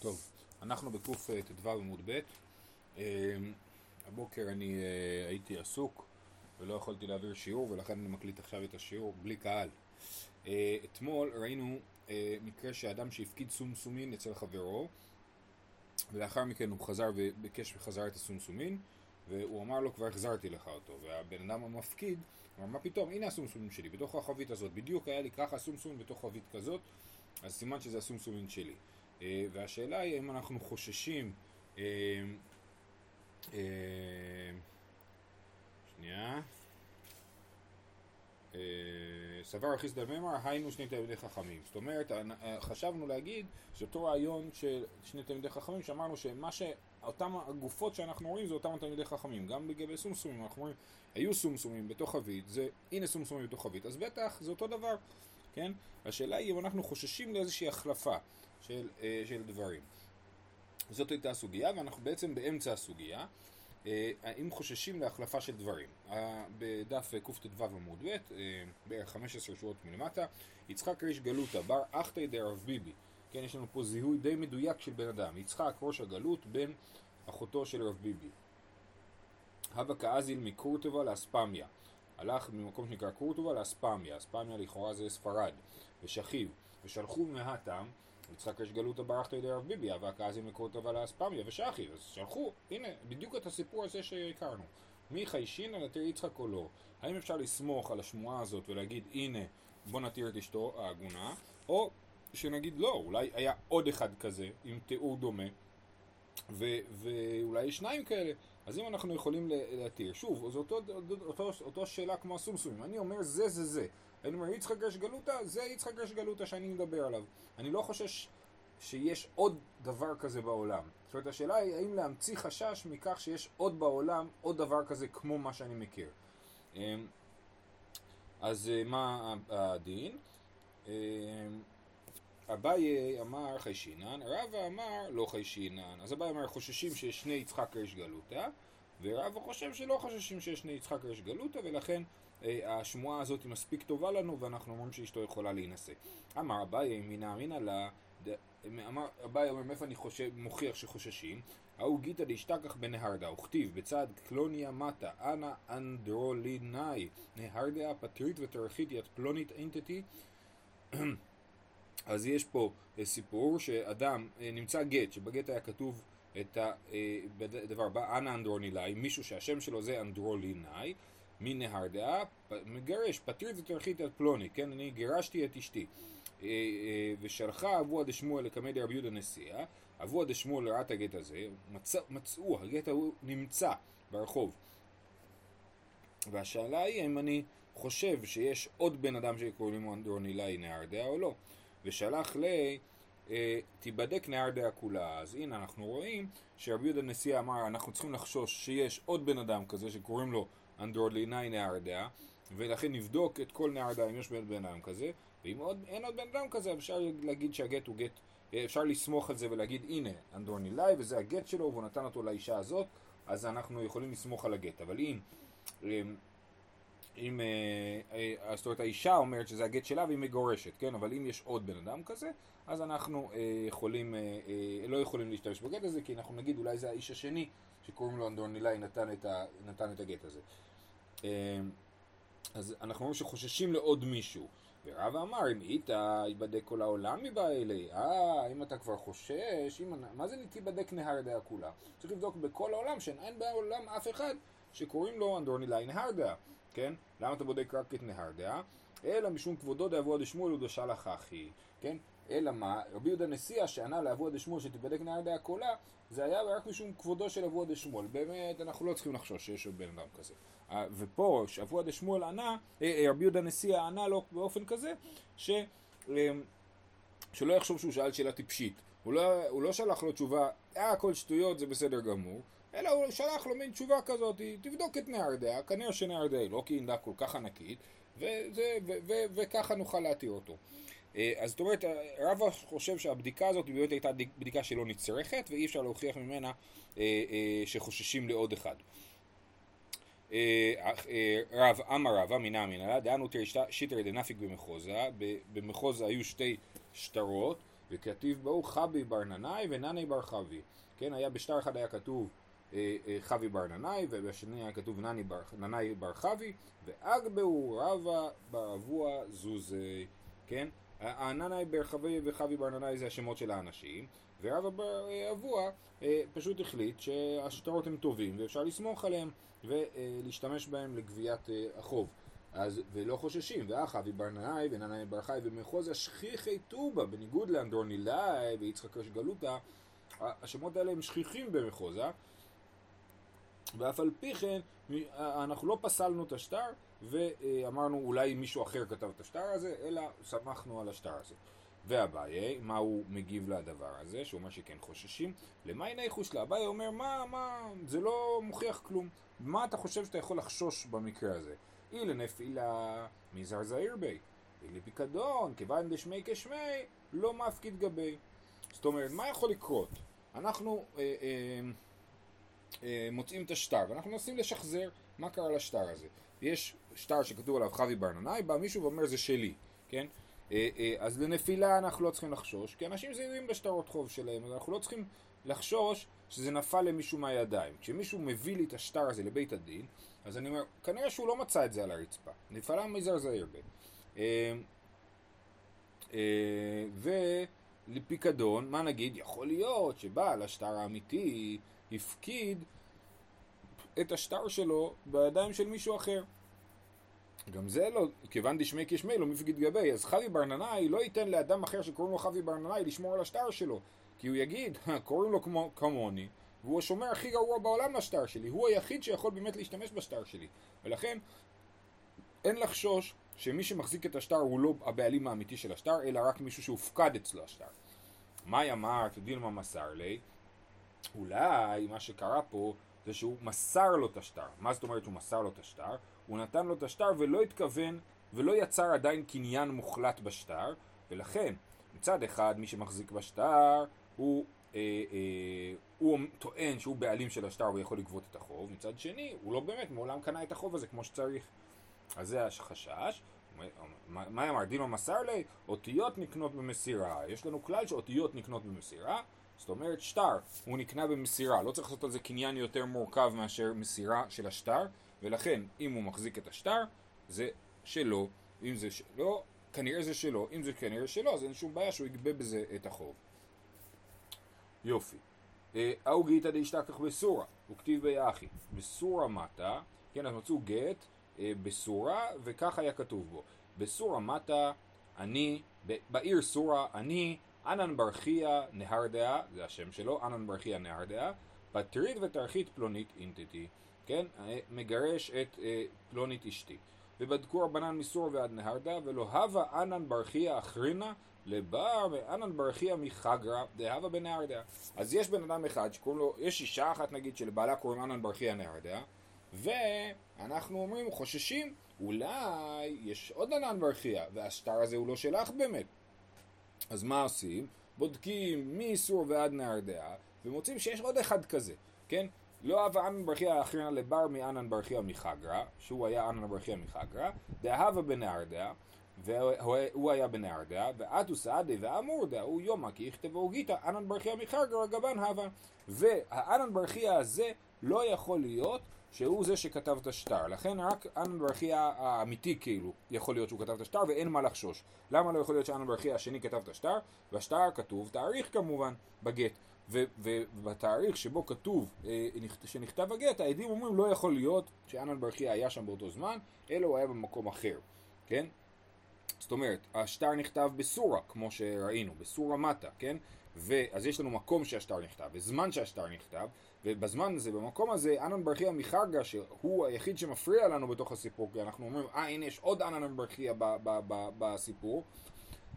טוב, אנחנו בקט"ו עמוד ב'. אה, הבוקר אני אה, הייתי עסוק ולא יכולתי להעביר שיעור ולכן אני מקליט עכשיו את השיעור בלי קהל. אה, אתמול ראינו מקרה שאדם שהפקיד סומסומין אצל חברו ולאחר מכן הוא חזר וביקש בחזרה את הסומסומין והוא אמר לו כבר החזרתי לך אותו. והבן אדם המפקיד אמר מה פתאום? הנה הסומסומין שלי בתוך החבית הזאת. בדיוק היה לי ככה סומסומין בתוך חבית כזאת. אז סימן שזה הסומסומין שלי. אה, והשאלה היא האם אנחנו חוששים אה, אה, שנייה. סבר אחיס דממר היינו שני תלמידי חכמים. זאת אומרת חשבנו להגיד שאותו רעיון של שני תלמידי חכמים שאמרנו שמה ש... אותם הגופות שאנחנו רואים זה אותם תלמידי חכמים. גם לגבי סומסומים אנחנו רואים היו סומסומים בתוך חבית זה הנה סומסומים בתוך חבית אז בטח זה אותו דבר כן? השאלה היא אם אנחנו חוששים לאיזושהי החלפה של, אה, של דברים. זאת הייתה הסוגיה, ואנחנו בעצם באמצע הסוגיה. אה, האם חוששים להחלפה של דברים? בדף קט"ו עמוד ב', אה, בערך 15 שורות מלמטה, יצחק ריש גלותא, בר אחתא דרב ביבי. כן, יש לנו פה זיהוי די מדויק של בן אדם. יצחק ראש הגלות בן אחותו של רב ביבי. הווה כאזיל מקורטובה לאספמיה. הלך ממקום שנקרא קורטובה לאספמיה. אספמיה לכאורה זה ספרד. ושכיב. ושלחו מהתם יצחק יש גלותא ברכתא ידי רב ביבי, אבק אז עם מקורתא לאספמיה ושחי, אז שלחו, הנה, בדיוק את הסיפור הזה שהכרנו. מי חיישין על התיר יצחק או לא? האם אפשר לסמוך על השמועה הזאת ולהגיד, הנה, בוא נתיר את אשתו העגונה, או שנגיד לא, אולי היה עוד אחד כזה, עם תיאור דומה, ו- ואולי יש שניים כאלה, אז אם אנחנו יכולים להתיר, שוב, זו אותו, אותו, אותו שאלה כמו הסומסומים, אני אומר זה זה זה, אני אומר יצחק גרש גלותא, זה יצחק גרש גלותא שאני מדבר עליו, אני לא חושש שיש עוד דבר כזה בעולם, זאת אומרת השאלה היא האם להמציא חשש מכך שיש עוד בעולם עוד דבר כזה כמו מה שאני מכיר. אמ, אז אה, מה הדין? אביי אמר חיישינן, רבא אמר לא חיישינן. אז אביי אמר חוששים שיש שני יצחק ריש גלותא, ורבא חושב שלא חוששים שיש שני יצחק ריש גלותא, ולכן אה, השמועה הזאת היא מספיק טובה לנו, ואנחנו אומרים שאשתו יכולה להינשא. אמר אביי מינא אמינא לה, אמר אביי אומר מאיפה אני חושב, מוכיח שחוששים? ההוא גיתא דשתכח בנהרדה, וכתיב בצד קלוניה מטה, אנא אנדרולינאי, נהרדה פטרית ותרחית יד פלונית אינטטי אז יש פה אה, סיפור שאדם, אה, נמצא גט, שבגט היה כתוב את הדבר אה, הבא, אנא אנדרונילאי, מישהו שהשם שלו זה אנדרולינאי, מנהרדעה, מגרש, פטרית ותרחית על פלוני, כן, אני גירשתי את אשתי. ושלחה אבוה דשמואל לקמא דרבי יהודה נשיאה, אבוה דשמואל לראת הגט הזה, מצא, מצאו, הגט ההוא נמצא ברחוב. והשאלה היא אם אני חושב שיש עוד בן אדם שקוראים לו אנדרונילאי נהרדעה או לא. ושלח ל... אה, תיבדק נהר דעה כולה. אז הנה אנחנו רואים שרבי יהודה נשיא אמר אנחנו צריכים לחשוש שיש עוד בן אדם כזה שקוראים לו אנדרולינאי נהר דעה ולכן נבדוק את כל נהר דעה אם יש בן אדם כזה ואם עוד, אין עוד בן אדם כזה אפשר להגיד שהגט הוא גט אה, אפשר לסמוך על זה ולהגיד הנה אנדרונילאי וזה הגט שלו והוא נתן אותו לאישה הזאת אז אנחנו יכולים לסמוך על הגט אבל אם אה, אם, אה, אה, זאת אומרת האישה אומרת שזה הגט שלה והיא מגורשת, כן? אבל אם יש עוד בן אדם כזה, אז אנחנו אה, יכולים, לא יכולים להשתמש בגט הזה, כי אנחנו נגיד אולי זה האיש השני שקוראים לו אנדורנילאי נתן, נתן את הגט הזה. אז אנחנו אומרים שחוששים לעוד מישהו. ורב אמר, אם היית, ייבדק כל העולם מבא אלי. אה, אם אתה כבר חושש, אם, מה זה תיבדק נהר דעה כולה? צריך לבדוק בכל העולם שאין בעולם אף אחד שקוראים לו אנדורנילאי נהר דעה. כן? למה אתה בודק רק את נהר דעה? אלא משום כבודו דאבוה דשמואל ודשלח אחי, כן? אלא מה? רבי יהודה נשיאה שענה לאבוה דשמואל שתיבדק נהר דעה קולה, זה היה רק משום כבודו של אבוה דשמואל. באמת, אנחנו לא צריכים לחשוש שיש עוד בן אדם כזה. אה, ופה, שאבוה דשמואל ענה, אה, אה, רבי יהודה נשיאה ענה לו באופן כזה, ש... שלא יחשוב שהוא שאל שאלה טיפשית. הוא לא, הוא לא שלח לו תשובה, אה, הכל שטויות, זה בסדר גמור. אלא הוא שלח לו מין תשובה כזאת, תבדוק את נהר דעה, כנראה שנהר דעה לא קינדה כל כך ענקית, וזה, ו, ו, ו, וככה נוכל להתיר אותו. אה, אז זאת אומרת, רבא חושב שהבדיקה הזאת באמת הייתה בדיקה שלא נצרכת, ואי אפשר להוכיח ממנה אה, אה, שחוששים לעוד אחד. רב אמר רבא מינא אמינא דהנו תראה שיטרי דנפיק במחוזה, במחוזה היו שתי שטרות, וכתיב בו חבי בר ננאי ונני בר חבי. כן, היה בשטר אחד היה כתוב חבי בר ננאי, ובשני היה כתוב ננאי בר חבי, ואגבהו רבה בר אבוע זוזי, כן? הננאי בר חבי וחבי בר ננאי זה השמות של האנשים, אבוע אה, פשוט החליט שהשטרות הם טובים ואפשר לסמוך עליהם ולהשתמש בהם לגביית החוב. אז, ולא חוששים, ואחאבי בר ננאי וננאי בר חי ומחוז השכיחי טובה, בניגוד לאנדרונילאי ויצחק גלותה, השמות האלה הם שכיחים במחוזה, ואף על פי כן אנחנו לא פסלנו את השטר ואמרנו אולי מישהו אחר כתב את השטר הזה, אלא שמחנו על השטר הזה. ואביי, מה הוא מגיב לדבר הזה, שהוא אומר שכן חוששים? למה הנה ייחוש לה? אביי אומר, מה, מה, זה לא מוכיח כלום. מה אתה חושב שאתה יכול לחשוש במקרה הזה? אי לנפילה מזר זעיר בי, אי לפיקדון, כיוון דשמי כשמי, לא מפקיד גבי. זאת אומרת, מה יכול לקרות? אנחנו אה, אה, אה, מוצאים את השטר, ואנחנו מנסים לשחזר מה קרה לשטר הזה. יש שטר שכתוב עליו חבי ברננאי, בא מישהו ואומר זה שלי, כן? אה, אה, אז לנפילה אנחנו לא צריכים לחשוש, כי אנשים זהירים בשטרות חוב שלהם, אז אנחנו לא צריכים לחשוש שזה נפל למישהו מהידיים. כשמישהו מביא לי את השטר הזה לבית הדין, אז אני אומר, כנראה שהוא לא מצא את זה על הרצפה. נפלה מזרזעיר בין. ולפיקדון, מה נגיד? יכול להיות שבעל השטר האמיתי הפקיד את השטר שלו בידיים של מישהו אחר. גם זה לא, כיוון דשמי כשמי לא מפקיד גבי, אז חבי ברננאי לא ייתן לאדם אחר שקוראים לו חבי ברננאי לשמור על השטר שלו, כי הוא יגיד, קוראים לו כמו, כמוני, והוא השומר הכי גרוע בעולם לשטר שלי, הוא היחיד שיכול באמת להשתמש בשטר שלי, ולכן אין לחשוש שמי שמחזיק את השטר הוא לא הבעלים האמיתי של השטר, אלא רק מישהו שהופקד אצלו השטר. מאי אמרת דילמה מסר לי, אולי מה שקרה פה זה שהוא מסר לו את השטר. מה זאת אומרת שהוא מסר לו את השטר? הוא נתן לו את השטר ולא התכוון ולא יצר עדיין קניין מוחלט בשטר, ולכן מצד אחד מי שמחזיק בשטר הוא, אה, אה, הוא טוען שהוא בעלים של השטר ויכול לגבות את החוב, מצד שני הוא לא באמת מעולם קנה את החוב הזה כמו שצריך. אז זה החשש. מה אמר? דימה מסר לי? אותיות נקנות במסירה. יש לנו כלל שאותיות נקנות במסירה. זאת אומרת שטר, הוא נקנה במסירה, לא צריך לעשות על זה קניין יותר מורכב מאשר מסירה של השטר, ולכן אם הוא מחזיק את השטר, זה שלו, אם זה שלו, כנראה זה שלו, אם זה כנראה שלו, אז אין שום בעיה שהוא יגבה בזה את החוב. יופי. אהו גיתא דאשתכח בסורה, הוא כתיב ביחי, בסורה מטה, כן, אז מצאו גט אה, בסורה, וכך היה כתוב בו. בסורה מטה, אני, בעיר סורה, אני אנן ברכיה נהרדעה, זה השם שלו, אנן ברכיה נהרדעה, פטריד ותרחית פלונית אינטטי, כן? מגרש את אה, פלונית אשתי. ובדקו רבנן מסור ועד נהרדה, ולא הווה אנן ברכיה אחרינה לבר ואנן ברכיה מחגרא דהווה בנהרדה. אז יש בן אדם אחד שקוראים לו, יש אישה אחת נגיד שלבעלה קוראים אנן ברכיה נהרדה, ואנחנו אומרים, חוששים, אולי יש עוד ענן ברכיה, והשטר הזה הוא לא שלך באמת. אז מה עושים? בודקים מאיסור ועד נהרדעה, ומוצאים שיש עוד אחד כזה, כן? לא אהבה אנן ברכיה האחרונה לבר מאנן ברכיה מחגרא, שהוא היה אנן ברכיה מחגרא, דאהבה בנהרדעה, והוא היה בנהרדעה, ואתו סעדי ואמורדה, הוא יומא כי יכתבו גיתא אנן ברכיה מחגרא גבן הווה. והאנן ברכיה הזה לא יכול להיות שהוא זה שכתב את השטר. לכן רק אנן ברכיה האמיתי כאילו יכול להיות שהוא כתב את השטר ואין מה לחשוש. למה לא יכול להיות שאנן ברכיה השני כתב את השטר? והשטר כתוב תאריך כמובן בגט. ובתאריך שבו כתוב אה, שנכתב הגט, העדים אומרים לא יכול להיות שאנן ברכיה היה שם באותו זמן, אלא הוא היה במקום אחר, כן? זאת אומרת, השטר נכתב בסורה, כמו שראינו, בסורה מטה, כן? ואז יש לנו מקום שהשטר נכתב, וזמן שהשטר נכתב, ובזמן הזה, במקום הזה, אנן ברכיה מחרגה, שהוא היחיד שמפריע לנו בתוך הסיפור, כי אנחנו אומרים, אה הנה יש עוד אנן ברכיה בסיפור,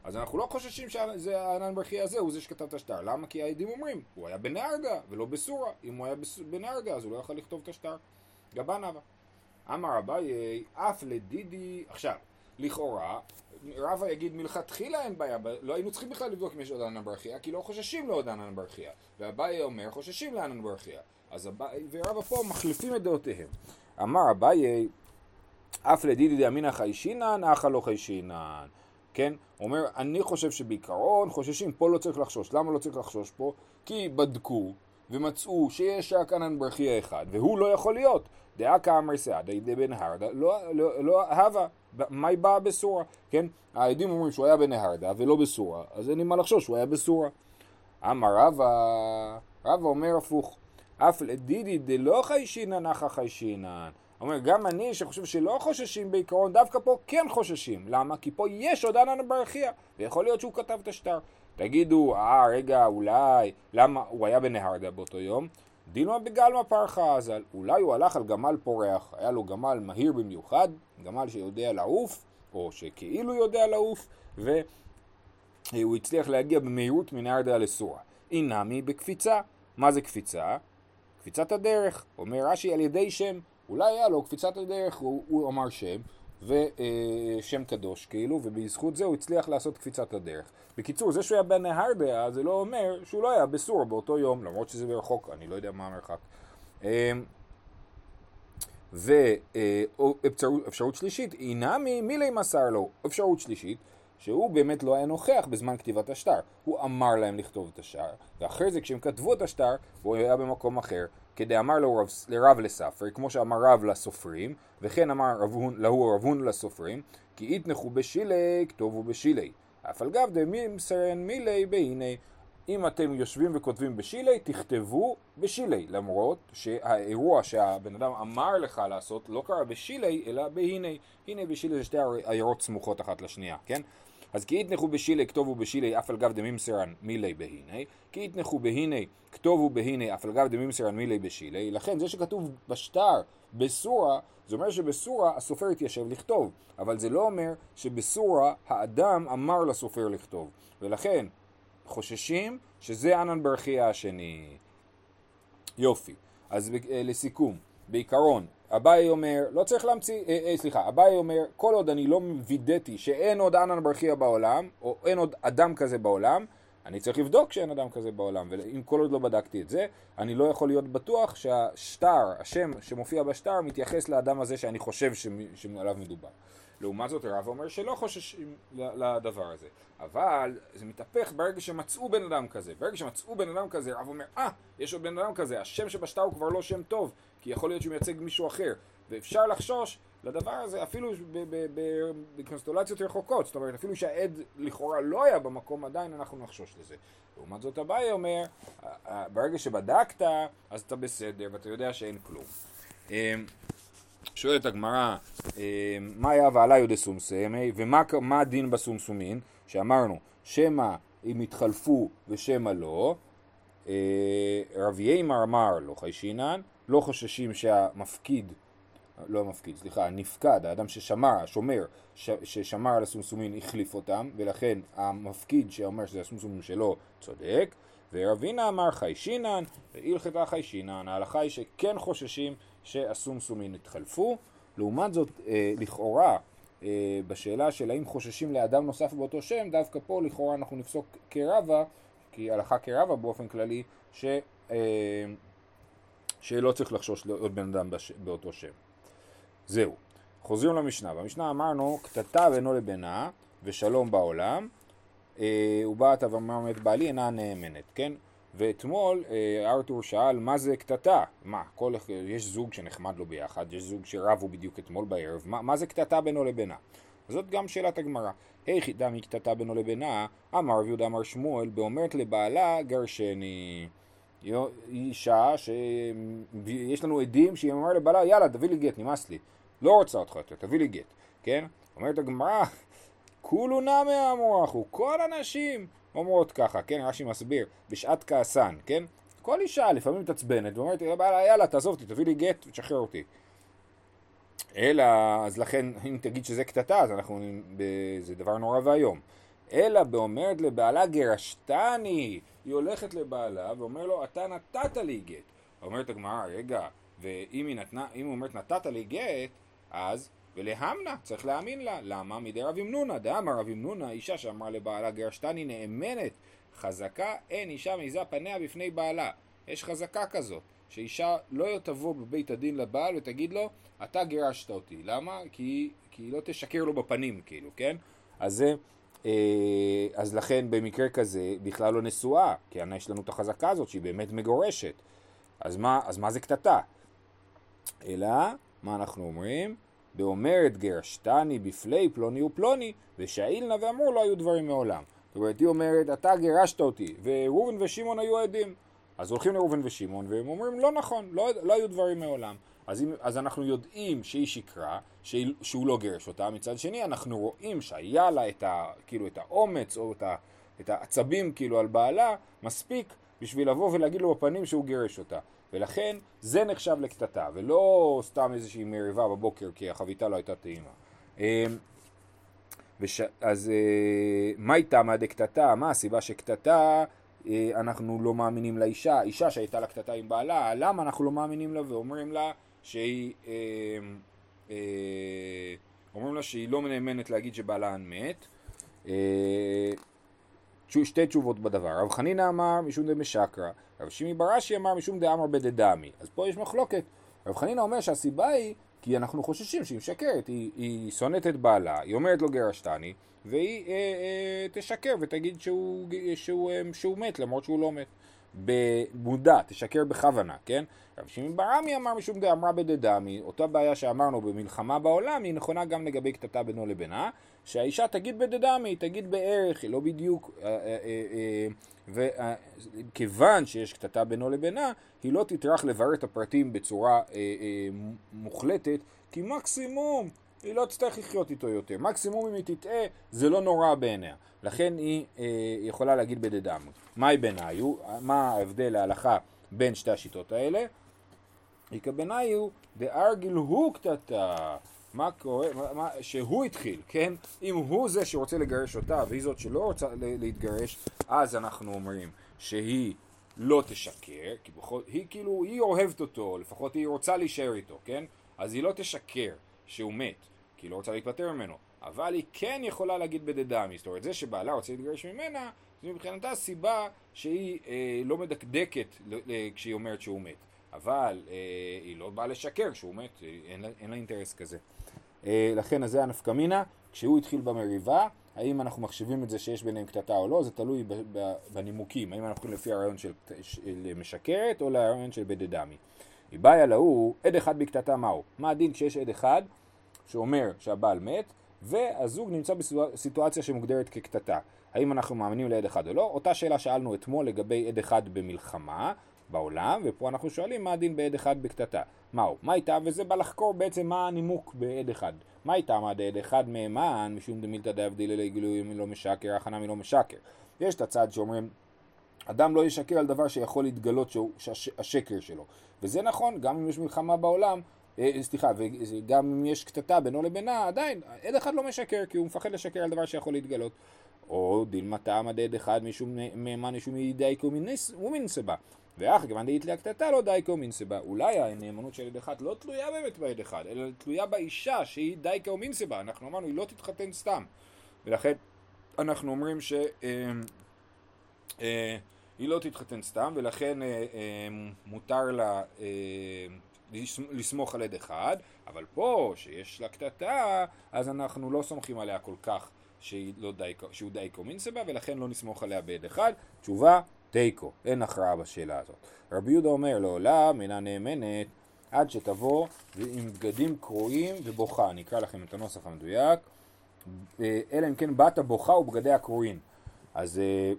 אז אנחנו לא חוששים שזה האנן ברכיה הזה, הוא זה שכתב את השטר. למה? כי העדים אומרים, הוא היה בנהרגה ולא בסורה. אם הוא היה בנהרגה אז הוא לא יכול לכתוב את השטר. גבן אבא. אמר אביי, אף לדידי, עכשיו, לכאורה, רבא יגיד מלכתחילה אין בעיה, לא היינו צריכים בכלל לבדוק אם יש עוד ענן ברכיה, כי לא חוששים לעוד ענן ברכיה. ואביי אומר חוששים לענן ברכיה. אז אביי ורבא פה מחליפים את דעותיהם. אמר אביי, אף לדידי דאמינא חיישינן, אחא לא חיישינן. כן? הוא אומר, אני חושב שבעיקרון חוששים, פה לא צריך לחשוש. למה לא צריך לחשוש פה? כי בדקו ומצאו שיש רק ענן ברכייה אחד, והוא לא יכול להיות. דעה כאמר סעדה, בן הרדה, לא, לא, לא הווה, מה היא באה בסורה, כן? העדים אומרים שהוא היה בנהרדה ולא בסורה, אז אין לי מה לחשוש, הוא היה בסורה. אמר רבא, רבא אומר הפוך, אף לדידי דלא חיישינן אחא חיישינן. אומר, גם אני שחושב שלא חוששים בעיקרון, דווקא פה כן חוששים. למה? כי פה יש עוד ענן ברכייה, ויכול להיות שהוא כתב את השטר. תגידו, אה, רגע, אולי, למה, הוא היה בנהרדה באותו יום, דילמה בגלמה פרחה, אז אולי הוא הלך על גמל פורח, היה לו גמל מהיר במיוחד, גמל שיודע לעוף, או שכאילו יודע לעוף, והוא הצליח להגיע במהירות מנהרדה לסורה. אינמי בקפיצה. מה זה קפיצה? קפיצת הדרך. אומר רש"י על ידי שם. אולי היה לו קפיצת הדרך, הוא, הוא אמר שם, ושם קדוש כאילו, ובזכות זה הוא הצליח לעשות קפיצת הדרך. בקיצור, זה שהוא היה בנהרדיה זה לא אומר שהוא לא היה בסור באותו יום, למרות שזה ברחוק, אני לא יודע מה המרחק. אמ, ואפשרות שלישית, אינמי מילי מסר לו. אפשרות שלישית, שהוא באמת לא היה נוכח בזמן כתיבת השטר. הוא אמר להם לכתוב את השטר, ואחרי זה כשהם כתבו את השטר, הוא היה במקום אחר. כדאמר לרב, לרב לספרי, כמו שאמר רב לסופרים, וכן אמר להוא רב הון לסופרים, כי יתנחו בשילי, כתובו בשילי. אף על גב דמימסרן מילי בהנה. אם אתם יושבים וכותבים בשילי, תכתבו בשילי, למרות שהאירוע שהבן אדם אמר לך לעשות לא קרה בשילי, אלא בהנה. הנה בשילי זה שתי עיירות סמוכות אחת לשנייה, כן? אז כי יתנחו בשילי כתובו בשילי אף על גב דמימסרן מילי בהיני, כי יתנחו בהיני כתובו בהיני אף על גב דמימסרן מילי בשילי, לכן זה שכתוב בשטר בסורה, זה אומר שבסורה הסופר התיישב לכתוב, אבל זה לא אומר שבסורה האדם אמר לסופר לכתוב, ולכן חוששים שזה ענן ברכייה השני. יופי, אז אה, לסיכום, בעיקרון אביי אומר, לא צריך להמציא, אה, אה, סליחה, אביי אומר, כל עוד אני לא וידאתי שאין עוד אנן ברכיה בעולם, או אין עוד אדם כזה בעולם, אני צריך לבדוק שאין אדם כזה בעולם, ואם כל עוד לא בדקתי את זה, אני לא יכול להיות בטוח שהשטר, השם שמופיע בשטר, מתייחס לאדם הזה שאני חושב שעליו מדובר. לעומת זאת הרב אומר שלא חוששים לדבר הזה. אבל זה מתהפך ברגע שמצאו בן אדם כזה. ברגע שמצאו בן אדם כזה, הרב אומר, אה, ah, יש עוד בן אדם כזה, השם שבשטר הוא כבר לא שם טוב, כי יכול להיות שהוא מייצג מישהו אחר. ואפשר לחשוש לדבר הזה אפילו בקונסטולציות רחוקות, זאת אומרת אפילו שהעד לכאורה לא היה במקום עדיין אנחנו נחשוש לזה. לעומת זאת אביי אומר, ברגע שבדקת אז אתה בסדר ואתה יודע שאין כלום. אמ, שואלת הגמרא, אה, מה היה ועלה יודי סומסמי, ומה הדין בסומסומין, שאמרנו, שמא אם התחלפו ושמא לא, אה, רב יימר אמר לא חיישינן, לא חוששים שהמפקיד, לא המפקיד, סליחה, הנפקד, האדם ששמר, השומר, ש, ששמר על הסומסומין החליף אותם, ולכן המפקיד שאומר שזה הסומסומים שלו צודק, ורבינה אמר חיישינן, והלכתה חיישינן, ההלכה היא שכן חוששים שהסומסומים התחלפו. לעומת זאת, אה, לכאורה, אה, בשאלה של האם חוששים לאדם נוסף באותו שם, דווקא פה לכאורה אנחנו נפסוק כרבה, כי הלכה כרבה באופן כללי, ש, אה, שלא צריך לחשוש לעוד בן אדם בש, באותו שם. זהו. חוזרים למשנה. במשנה אמרנו, קטטה בינו לבינה ושלום בעולם, אה, ובאת ואמר את בעלי אינה נאמנת, כן? ואתמול אה, ארתור שאל מה זה קטטה? מה, כל, יש זוג שנחמד לו ביחד, יש זוג שרבו בדיוק אתמול בערב, מה, מה זה קטטה בינו לבינה? זאת גם שאלת הגמרא. היכי היחידה מקטטה בינו לבינה, אמר רב יהודה אמר שמואל, באומרת לבעלה גרשני. אישה שיש לנו עדים שהיא אמרה לבעלה יאללה תביא לי גט נמאס לי לא רוצה אותך יותר תביא לי גט כן אומרת הגמרא כולו נמי אמרו כל הנשים אומרות ככה, כן, רש"י מסביר, בשעת כעסן, כן? כל אישה לפעמים מתעצבנת ואומרת, יאללה, תעזוב אותי, תביא לי גט ותשחרר אותי. אלא, אז לכן, אם תגיד שזה קטטה, אז אנחנו, זה דבר נורא ואיום. אלא באומרת לבעלה גרשתני, היא הולכת לבעלה ואומר לו, אתה נתת לי גט. אומרת הגמרא, רגע, ואם היא נתנה, אם היא אומרת נתת לי גט, אז ולהמנה, צריך להאמין לה. למה? מדי רב ימנונה. דאמר רב ימנונה, אישה שאמרה לבעלה גרשתני נאמנת, חזקה, אין אישה מעיזה פניה בפני בעלה. יש חזקה כזאת, שאישה לא תבוא בבית הדין לבעל ותגיד לו, אתה גירשת אותי. למה? כי, כי היא לא תשקר לו בפנים, כאילו, כן? אז זה אז לכן במקרה כזה בכלל לא נשואה, כי יש לנו את החזקה הזאת שהיא באמת מגורשת. אז מה, אז מה זה קטטה? אלא, מה אנחנו אומרים? באומרת גרשתני בפלי פלוני ופלוני, ושאילנה ואמרו לא היו דברים מעולם. זאת אומרת, היא אומרת, אתה גירשת אותי, וראובן ושמעון היו עדים. אז הולכים לראובן ושמעון, והם אומרים, לא נכון, לא, לא היו דברים מעולם. אז, אם, אז אנחנו יודעים שהיא שקרה, שהיא, שהוא לא גירש אותה, מצד שני אנחנו רואים שהיה לה את, ה, כאילו, את האומץ או את, ה, את העצבים כאילו על בעלה מספיק בשביל לבוא ולהגיד לו בפנים שהוא גירש אותה. ולכן זה נחשב לקטטה, ולא סתם איזושהי מריבה בבוקר כי החביתה לא הייתה טעימה. אמ, וש... אז אה, מה איתה מהדקטטה? מה הסיבה שקטטה אה, אנחנו לא מאמינים לאישה? אישה שהייתה לה קטטה עם בעלה, למה אנחנו לא מאמינים לה ואומרים לה שהיא... אה, אומרים לה שהיא לא נאמנת להגיד שבעלה מת. שתי תשובות בדבר. רב חנינא אמר משום דמשקרא, רב שימי בראשי אמר משום דאמר בדדמי. אז פה יש מחלוקת. רב חנינא אומר שהסיבה היא כי אנחנו חוששים שהיא משקרת, היא, היא שונאת את בעלה, היא אומרת לו גרשתני, והיא אה, אה, תשקר ותגיד שהוא, שהוא, שהוא, אה, שהוא מת למרות שהוא לא מת. במודע, תשקר בכוונה, כן? רב שמעון ברמי אמר משום דאמרה בדדמי, אותה בעיה שאמרנו במלחמה בעולם, היא נכונה גם לגבי קטטה בינו לבינה, שהאישה תגיד בדדמי, תגיד בערך, היא לא בדיוק, אה, אה, אה, וכיוון שיש קטטה בינו לבינה, היא לא תטרח לברר את הפרטים בצורה מוחלטת, כי מקסימום היא לא תצטרך לחיות איתו יותר. מקסימום אם היא תטעה, זה לא נורא בעיניה. לכן היא יכולה להגיד בדדמי. מהי ביניו? מה ההבדל להלכה בין שתי השיטות האלה? איכא ביניו דארגיל הוא קטטה. מה קורה, מה, שהוא התחיל, כן? אם הוא זה שרוצה לגרש אותה והיא זאת שלא רוצה להתגרש, אז אנחנו אומרים שהיא לא תשקר, כי בכל, היא כאילו, היא אוהבת אותו, לפחות היא רוצה להישאר איתו, כן? אז היא לא תשקר שהוא מת, כי היא לא רוצה להיפטר ממנו, אבל היא כן יכולה להגיד בדדמי, זאת אומרת זה שבעלה רוצה להתגרש ממנה, זה מבחינתה סיבה שהיא אה, לא מדקדקת כשהיא אומרת שהוא מת. אבל אה, היא לא באה לשקר כשהוא מת, אין לה, אין לה אינטרס כזה. אה, לכן אז זה הנפקמינה, כשהוא התחיל במריבה, האם אנחנו מחשיבים את זה שיש ביניהם קטטה או לא, זה תלוי בנימוקים, האם אנחנו הולכים לפי הרעיון של, של משקרת או לרעיון של בדדמי. מבעיה להוא, עד אחד בקטטה מהו? מה הדין כשיש עד אחד שאומר שהבעל מת, והזוג נמצא בסיטואציה שמוגדרת כקטטה. האם אנחנו מאמינים לעד אחד או לא? אותה שאלה שאלנו אתמול לגבי עד אחד במלחמה, בעולם, ופה אנחנו שואלים מה הדין בעד אחד בקטטה. מהו? מה איתה? וזה בא לחקור בעצם מה הנימוק בעד אחד. מה איתה? מה דעד אחד מהימן, משום דמילתא דאבדיל אלי גילוי מלא משקר, הכנה מלא משקר. יש את הצד שאומרים, אדם לא ישקר על דבר שיכול להתגלות שהוא השקר שלו. וזה נכון, גם אם יש מלחמה בעולם, סליחה, וגם אם יש קטטה בינו לבינה, עדיין, עד אחד לא משקר, כי הוא מפחד לשקר על דבר שיכול להתגלות. או דילמה טעמא דעד אחד משום מהימן משום מידייקו ומינסבה. ואח כיוון דאית להקטטה לא דייקו מינסבה. אולי הנאמנות של עד אחד לא תלויה באמת בעד אחד, אלא תלויה באישה שהיא דייקו מינסבה. אנחנו אמרנו, היא לא תתחתן סתם. ולכן אנחנו אומרים ש... אה, אה, לא תתחתן סתם, ולכן אה, אה, מותר לה אה, לסמוך על עד אחד, אבל פה, שיש לה קטטה, אז אנחנו לא סומכים עליה כל כך לא דייקו, שהוא דייקו מינסבה, ולכן לא נסמוך עליה בעד אחד. תשובה, תיקו, אין הכרעה בשאלה הזאת. רבי יהודה אומר לעולם אינה נאמנת עד שתבוא עם בגדים קרועים ובוכה. אני אקרא לכם את הנוסח המדויק. אה, אלא אם כן בת הבוכה ובגדיה קרועים. אז אה,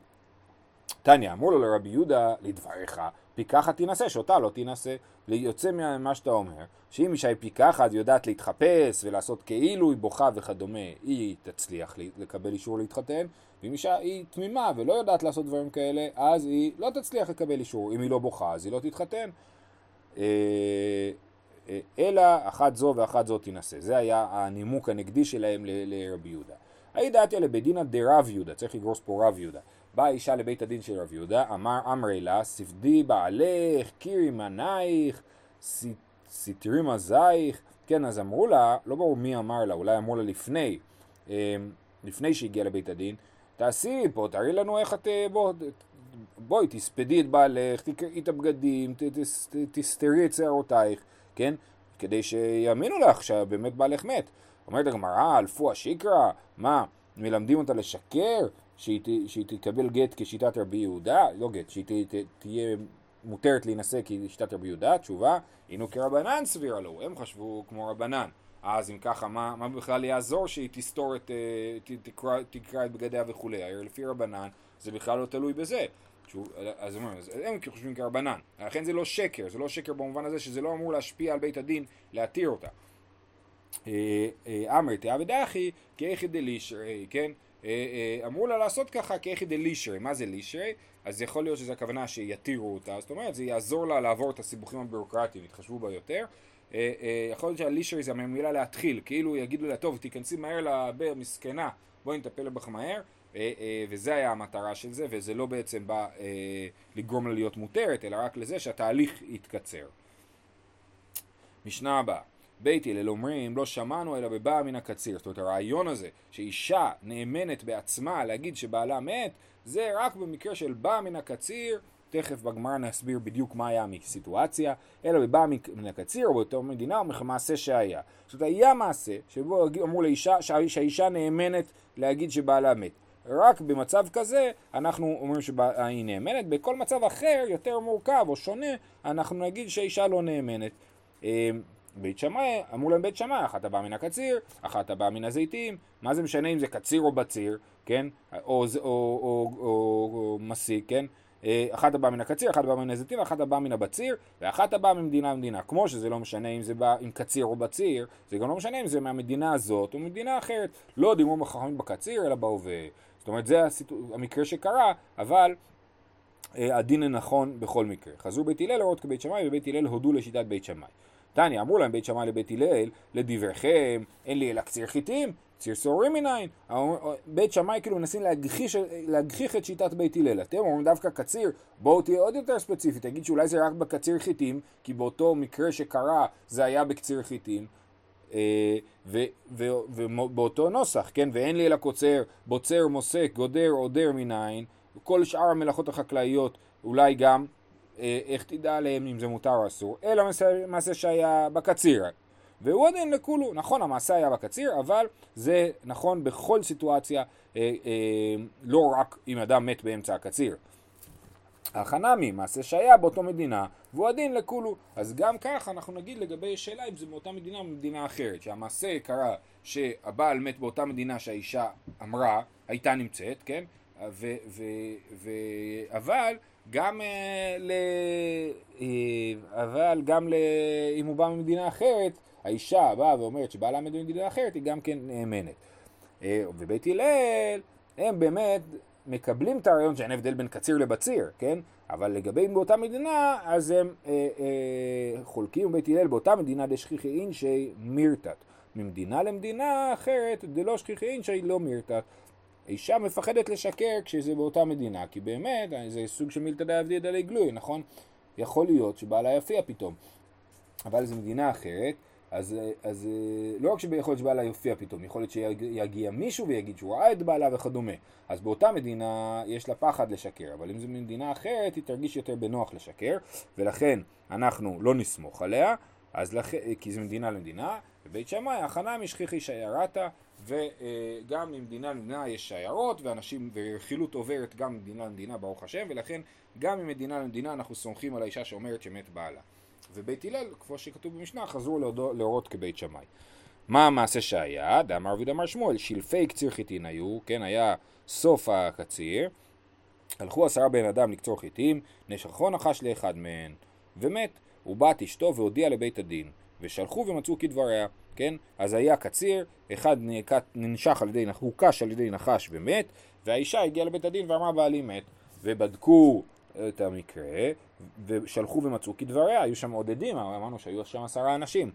תניא, אמרו לו לרבי יהודה, לדבריך, פיקחת תינשא, שאותה לא תינשא. יוצא ממה שאתה אומר, שאם אישה היא פיקחת ויודעת להתחפש ולעשות כאילו היא בוכה וכדומה, היא תצליח לקבל אישור להתחתן, ואם אישה היא תמימה ולא יודעת לעשות דברים כאלה, אז היא לא תצליח לקבל אישור. אם היא לא בוכה, אז היא לא תתחתן. אה, אה, אלא אחת זו ואחת זו תינשא. זה היה הנימוק הנגדי שלהם לרבי יהודה. היי דעתיה לבית דינא דרב יהודה, צריך לגרוס פה רב יהודה. באה אישה לבית הדין של רב יהודה, אמר אמרי לה, ספדי בעלך, קירי מנייך, סתרי מזייך. כן, אז אמרו לה, לא ברור מי אמר לה, אולי אמרו לה לפני, אמ, לפני שהגיעה לבית הדין, תעשי פה, תראי לנו איך את, אה, בוא, בואי תספדי את בעלך, תקראי את הבגדים, תסתרי את שערותייך, כן? כדי שיאמינו לך שבאמת בעלך מת. אומרת הגמרא, אלפו השיקרא, מה? מלמדים אותה לשקר, שהיא, תקבל גט כשיטת רבי יהודה, לא גט, שהיא ת- ת- תהיה מותרת להינשא כשיטת רבי יהודה, תשובה, הנה כרבנן סבירה לו, הם חשבו כמו רבנן. אז אם ככה, מה, מה בכלל יעזור שהיא תסתור את, אה, ת, תקרא, תקרא את בגדיה וכולי? הרי לפי רבנן זה בכלל לא תלוי בזה. אז הם חושבים כרבנן. לכן זה לא שקר, זה לא שקר במובן הזה שזה לא אמור להשפיע על בית הדין להתיר אותה. אה, אה, אמר תאה ודחי כאיכי דלישרי, כן? אה, אה, אמרו לה לעשות ככה כאיכי דלישרי. מה זה לישרי? אז יכול להיות שזו הכוונה שיתירו אותה, זאת אומרת זה יעזור לה לעבור את הסיבוכים הביורוקרטיים, יתחשבו בה יותר. אה, יכול להיות שהלישרי זה מהמילה להתחיל, כאילו יגידו לה, טוב, תיכנסי מהר לבאר, מסכנה, בואי נטפל בך מהר, וזה היה המטרה של זה, וזה לא בעצם בא לגרום לה להיות מותרת, אלא רק לזה שהתהליך יתקצר. משנה הבאה, בית הלל אומרים לא שמענו אלא בבאה מן הקציר. זאת אומרת הרעיון הזה שאישה נאמנת בעצמה להגיד שבעלה מת זה רק במקרה של באה מן הקציר תכף בגמרא נסביר בדיוק מה היה הסיטואציה, אלא בבאה מן הקציר או באותה מדינה או מעשה שהיה. זאת אומרת היה מעשה שבו אמרו לאישה שהאישה נאמנת להגיד שבעלה מת. רק במצב כזה אנחנו אומרים שהיא נאמנת, בכל מצב אחר יותר מורכב או שונה אנחנו נגיד שהאישה לא נאמנת. בית שמאי, אמרו להם בית שמאי, אחת הבאה מן הקציר, אחת הבאה מן הזיתים, מה זה משנה אם זה קציר או בציר, כן, או, או, או, או, או, או מסיק, כן, אחת הבאה מן הקציר, אחת הבאה מן הזיתים, אחת הבאה מן הבציר, ואחת הבאה ממדינה למדינה, כמו שזה לא משנה אם זה בא עם קציר או בציר, זה גם לא משנה אם זה מהמדינה הזאת או ממדינה אחרת, לא דימו בחכמים בקציר אלא בהווה, זאת אומרת זה הסיטו... המקרה שקרה, אבל הדין הנכון בכל מקרה. חזרו בית הלל לראות כבית שמאי ובית הלל הודו לשיטת בית שמאי. תניא, אמרו להם בית שמאי לבית הלל, לדבריכם, אין לי אלא קציר חיטים, קציר שעורים מניין. בית שמאי כאילו מנסים להגחיש, להגחיך את שיטת בית הלל. אתם אומרים דווקא קציר, בואו תהיה עוד יותר ספציפי, תגיד שאולי זה רק בקציר חיטים, כי באותו מקרה שקרה זה היה בקציר חיטים. ובאותו נוסח, כן, ואין לי אלא קוצר, בוצר, מוסק, גודר, עודר מניין, כל שאר המלאכות החקלאיות אולי גם איך תדע עליהם אם זה מותר או אסור, אלא מעשה שהיה בקציר. והוא עדיין לכולו, נכון המעשה היה בקציר, אבל זה נכון בכל סיטואציה, אה, אה, לא רק אם אדם מת באמצע הקציר. החנמי, מעשה שהיה באותו מדינה, והוא הדין לכולו. אז גם כך אנחנו נגיד לגבי שאלה אם זה באותה מדינה או במדינה אחרת, שהמעשה קרה שהבעל מת באותה מדינה שהאישה אמרה, הייתה נמצאת, כן? ו, ו, ו, אבל גם אה, ל... אה, אבל גם ל... אם הוא בא ממדינה אחרת, האישה באה ואומרת שבעלה מת במדינה אחרת, היא גם כן נאמנת. אה, ובית הלל, הם באמת מקבלים את הרעיון שאין הבדל בין קציר לבציר, כן? אבל לגבי באותה מדינה, אז הם אה, אה, חולקים בית הלל באותה מדינה דשכיחי אינשי מירתת. ממדינה למדינה אחרת, דלא שכיחי אינשי לא מירתת. אישה מפחדת לשקר כשזה באותה מדינה, כי באמת זה סוג של מילתא דעבדיא דלי גלוי, נכון? יכול להיות שבעלה יופיע פתאום, אבל זו מדינה אחרת, אז, אז לא רק שיכול להיות שבעלה יופיע פתאום, יכול להיות שיגיע מישהו ויגיד שהוא ראה את בעלה וכדומה. אז באותה מדינה יש לה פחד לשקר, אבל אם זו מדינה אחרת היא תרגיש יותר בנוח לשקר, ולכן אנחנו לא נסמוך עליה, אז לכ... כי זו מדינה למדינה, ובית שמאי הכנה משכיחי שיירתה, וגם ממדינה למדינה יש שיירות, ואנשים, ורכילות עוברת גם ממדינה למדינה ברוך השם, ולכן גם ממדינה למדינה אנחנו סומכים על האישה שאומרת שמת בעלה. ובית הלל, כמו שכתוב במשנה, חזרו להורות כבית שמאי. מה המעשה שהיה? דאמר ודאמר שמואל, שלפי קציר חיטין היו, כן, היה סוף הקציר, הלכו עשרה בן אדם לקצור חיטים, נשכו נחש לאחד מהן, ומת. ובת אשתו והודיע לבית הדין, ושלחו ומצאו כדבריה, כן? אז היה קציר, אחד ננשך על ידי, הוקש על ידי נחש ומת, והאישה הגיעה לבית הדין ואמרה בעלי מת, ובדקו את המקרה, ושלחו ומצאו כדבריה, היו שם עוד עדים, אמרנו שהיו שם עשרה אנשים,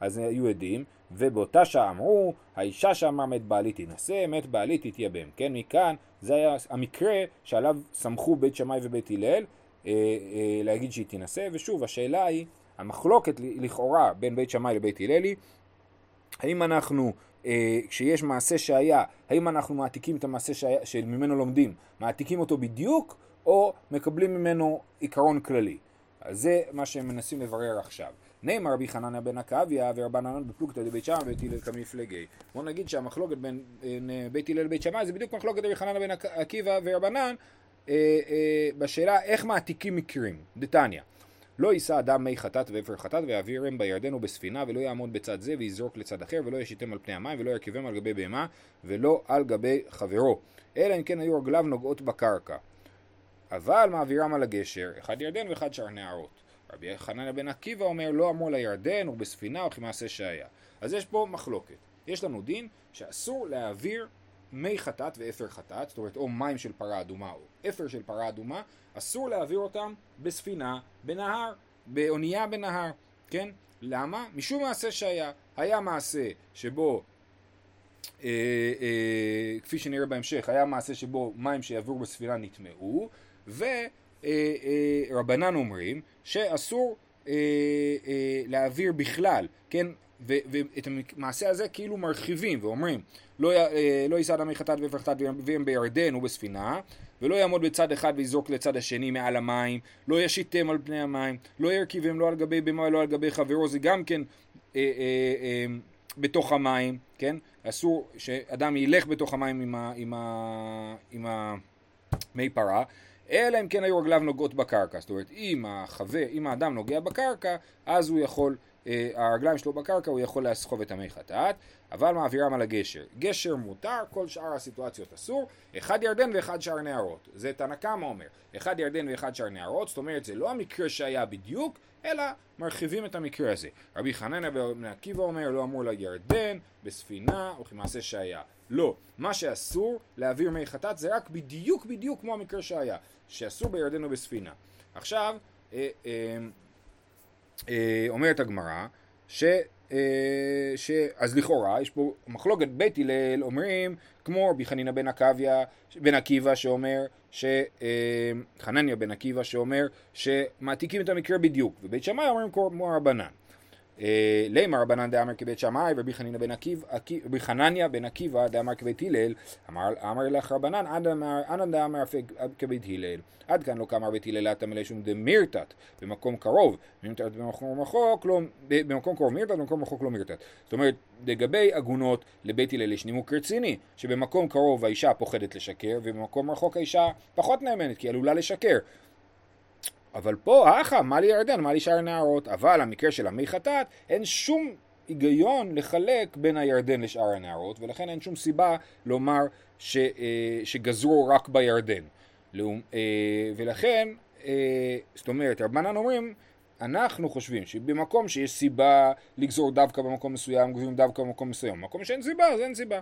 אז היו עדים, ובאותה שעה אמרו, האישה שאמרה מת בעלי תינשא, מת בעלי תתייבם, כן? מכאן זה היה המקרה שעליו סמכו בית שמאי ובית הלל, אה, אה, להגיד שהיא תינשא, ושוב השאלה היא, המחלוקת לכאורה בין בית שמאי לבית הללי, האם אנחנו, אה, כשיש מעשה שהיה, האם אנחנו מעתיקים את המעשה שהיה, שממנו לומדים, מעתיקים אותו בדיוק, או מקבלים ממנו עיקרון כללי. אז זה מה שהם מנסים לברר עכשיו. נאמר רבי חנניה בן עקביה ורבנן בפלוגתא דבית שמאי ובית הלל כמפלגי. בוא נגיד שהמחלוקת בין בית הלל לבית שמאי זה בדיוק מחלוקת רבי חנניה בן עקיבא ורבנן אה, אה, בשאלה איך מעתיקים מקרים. דתניא לא יישא אדם מי חטאת ואפר חטאת ויעבירם בירדן ובספינה ולא יעמוד בצד זה ויזרוק לצד אחר ולא ישיתם על פני המים ולא ירכיבם על גבי בהמה ולא על גבי חברו. אלא אם כן היו רגליו נוגעות בקרקע. אבל מעבירם על הגשר אחד ירדן ואחד שער נערות רבי חנניה בן עקיבא אומר לא אמור לירדן או בספינה או כמעשה שהיה. אז יש פה מחלוקת. יש לנו דין שאסור להעביר מי חטאת ואפר חטאת, זאת אומרת או מים של פרה אדומה או אפר של פרה אדומה, אסור להעביר אותם בספינה, בנהר, באונייה בנהר, כן? למה? משום מעשה שהיה. היה מעשה שבו, אה, אה, כפי שנראה בהמשך, היה מעשה שבו מים שיעברו בספינה נטמעו, ורבנן אה, אה, אומרים שאסור אה, אה, להעביר בכלל, כן? ואת המעשה הזה כאילו מרחיבים ואומרים לא, אה, לא יישא ואפר חטאת והם בירדן ובספינה ולא יעמוד בצד אחד ויזרוק לצד השני מעל המים לא ישיתם על פני המים לא ירכיבם לא על גבי במה לא על גבי חברו זה גם כן אה, אה, אה, בתוך המים כן? אסור שאדם ילך בתוך המים עם, ה, עם, ה, עם המי פרה אלא אם כן היו רגליו נוגעות בקרקע. זאת אומרת אם, החבר, אם האדם נוגע בקרקע אז הוא יכול הרגליים שלו בקרקע הוא יכול לסחוב את המי חטאת, אבל מעבירם על הגשר. גשר מותר, כל שאר הסיטואציות אסור, אחד ירדן ואחד שאר נערות. זה תנא קמא אומר, אחד ירדן ואחד שאר נערות, זאת אומרת זה לא המקרה שהיה בדיוק, אלא מרחיבים את המקרה הזה. רבי חנניה בן עקיבא אומר, לא אמור לירדן, בספינה, או כמעשה שהיה. לא, מה שאסור להעביר מי חטאת זה רק בדיוק בדיוק כמו המקרה שהיה, שאסור בירדן ובספינה. עכשיו, אה, אה, אה, אומרת הגמרא, ש... אה, ש... אז לכאורה יש פה מחלוקת בית הלל אומרים כמו רבי חנינא בן עקביה, בן עקיבא שאומר, ש... אה, חנניה בן עקיבא שאומר שמעתיקים את המקרה בדיוק ובית שמאי אומרים כמו רבנן אה, לימר רבנן דאמר כבית שמאי ורבי חנינא בן עקיבא, רבי חנניה בן עקיבא דאמר כבית הלל, אמר לך רבנן אנא דאמר כבית הלל, עד כאן לא קאמר בית הלל אתה מלא שום דמירתת, במקום קרוב, מירתת במקום רחוק, לא, במקום קרוב מירתת, במקום רחוק לא מירתת. זאת אומרת, לגבי עגונות לבית הלל יש נימוק רציני, שבמקום קרוב האישה פוחדת לשקר, ובמקום רחוק האישה פחות נאמנת, כי היא עלולה לשקר. אבל פה, אחא, מה לי ירדן, מה לי שאר הנערות? אבל המקרה של המי חטאת, אין שום היגיון לחלק בין הירדן לשאר הנערות, ולכן אין שום סיבה לומר ש, אה, שגזרו רק בירדן. אה, ולכן, אה, זאת אומרת, רבנן אומרים, אנחנו חושבים שבמקום שיש סיבה לגזור דווקא במקום מסוים, גוזרים דווקא במקום מסוים. במקום שאין סיבה, אז אין סיבה.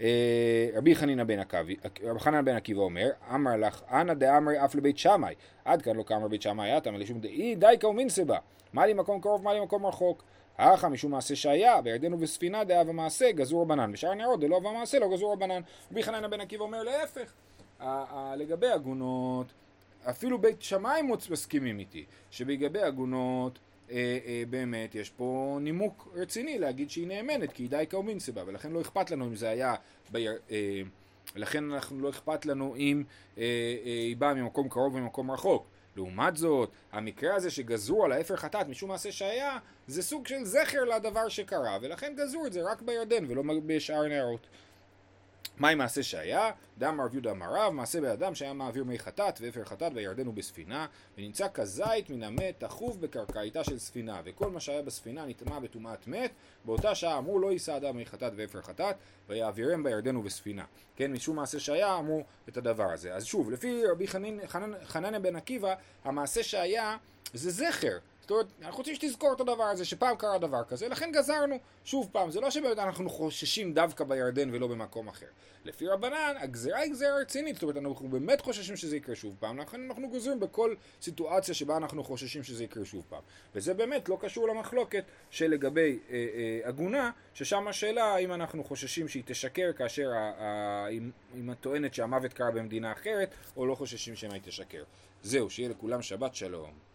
אה, רבי חנינא בן עקיבא, רבי חנינא בן עקיבא אומר, אמר לך, אנא דאמרי אף לבית שמאי, עד כאן לא כאמר בית שמאי עתה, מלשום דאי דייקה ומינסבה, מה לי מקום קרוב, מה לי מקום רחוק. האחא משום מעשה שהיה, בירדן ובספינה דאה ומעשה גזור רבנן, בשאר הנערות דלא ומעשה לא גזור רבנן. רבי חנינא בן עקיבא אומר להפך, לגבי עגונות, אפילו בית שמאי מסכימים איתי, שלגבי עגונות באמת יש פה נימוק רציני להגיד שהיא נאמנת, כי היא די קאומין סיבה, ולכן לא אכפת לנו אם זה היה, ביר, אה, לכן אנחנו לא אכפת לנו אם אה, אה, היא באה ממקום קרוב וממקום רחוק. לעומת זאת, המקרה הזה שגזרו על האפר חטאת משום מעשה שהיה, זה סוג של זכר לדבר שקרה, ולכן גזרו את זה רק בירדן ולא בשאר נערות. מהי מעשה שהיה? דם רב יהודה רב, מעשה באדם שהיה מעביר מי חטאת ואפר חטאת בירדן ובספינה, ונמצא כזית מן המת תכוף בקרקעיתה של ספינה, וכל מה שהיה בספינה נטמע בטומאת מת, באותה שעה אמרו לא יישא אדם מי חטאת ואפר חטאת, ויעבירם בירדן ובספינה. כן, משום מעשה שהיה אמרו את הדבר הזה. אז שוב, לפי רבי חנניה בן עקיבא, המעשה שהיה זה זכר. זאת אומרת, אנחנו רוצים שתזכור את הדבר הזה, שפעם קרה דבר כזה, לכן גזרנו. שוב פעם, זה לא שבאמת אנחנו חוששים דווקא בירדן ולא במקום אחר. לפי רבנן, הגזירה היא גזירה רצינית, זאת אומרת, אנחנו באמת חוששים שזה יקרה שוב פעם, לכן אנחנו גוזרים בכל סיטואציה שבה אנחנו חוששים שזה יקרה שוב פעם. וזה באמת לא קשור למחלוקת שלגבי אה, אה, עגונה, ששם השאלה האם אנחנו חוששים שהיא תשקר כאשר היא טוענת שהמוות קרה במדינה אחרת, או לא חוששים שמא היא תשקר. זהו, שיהיה לכולם שבת שלום.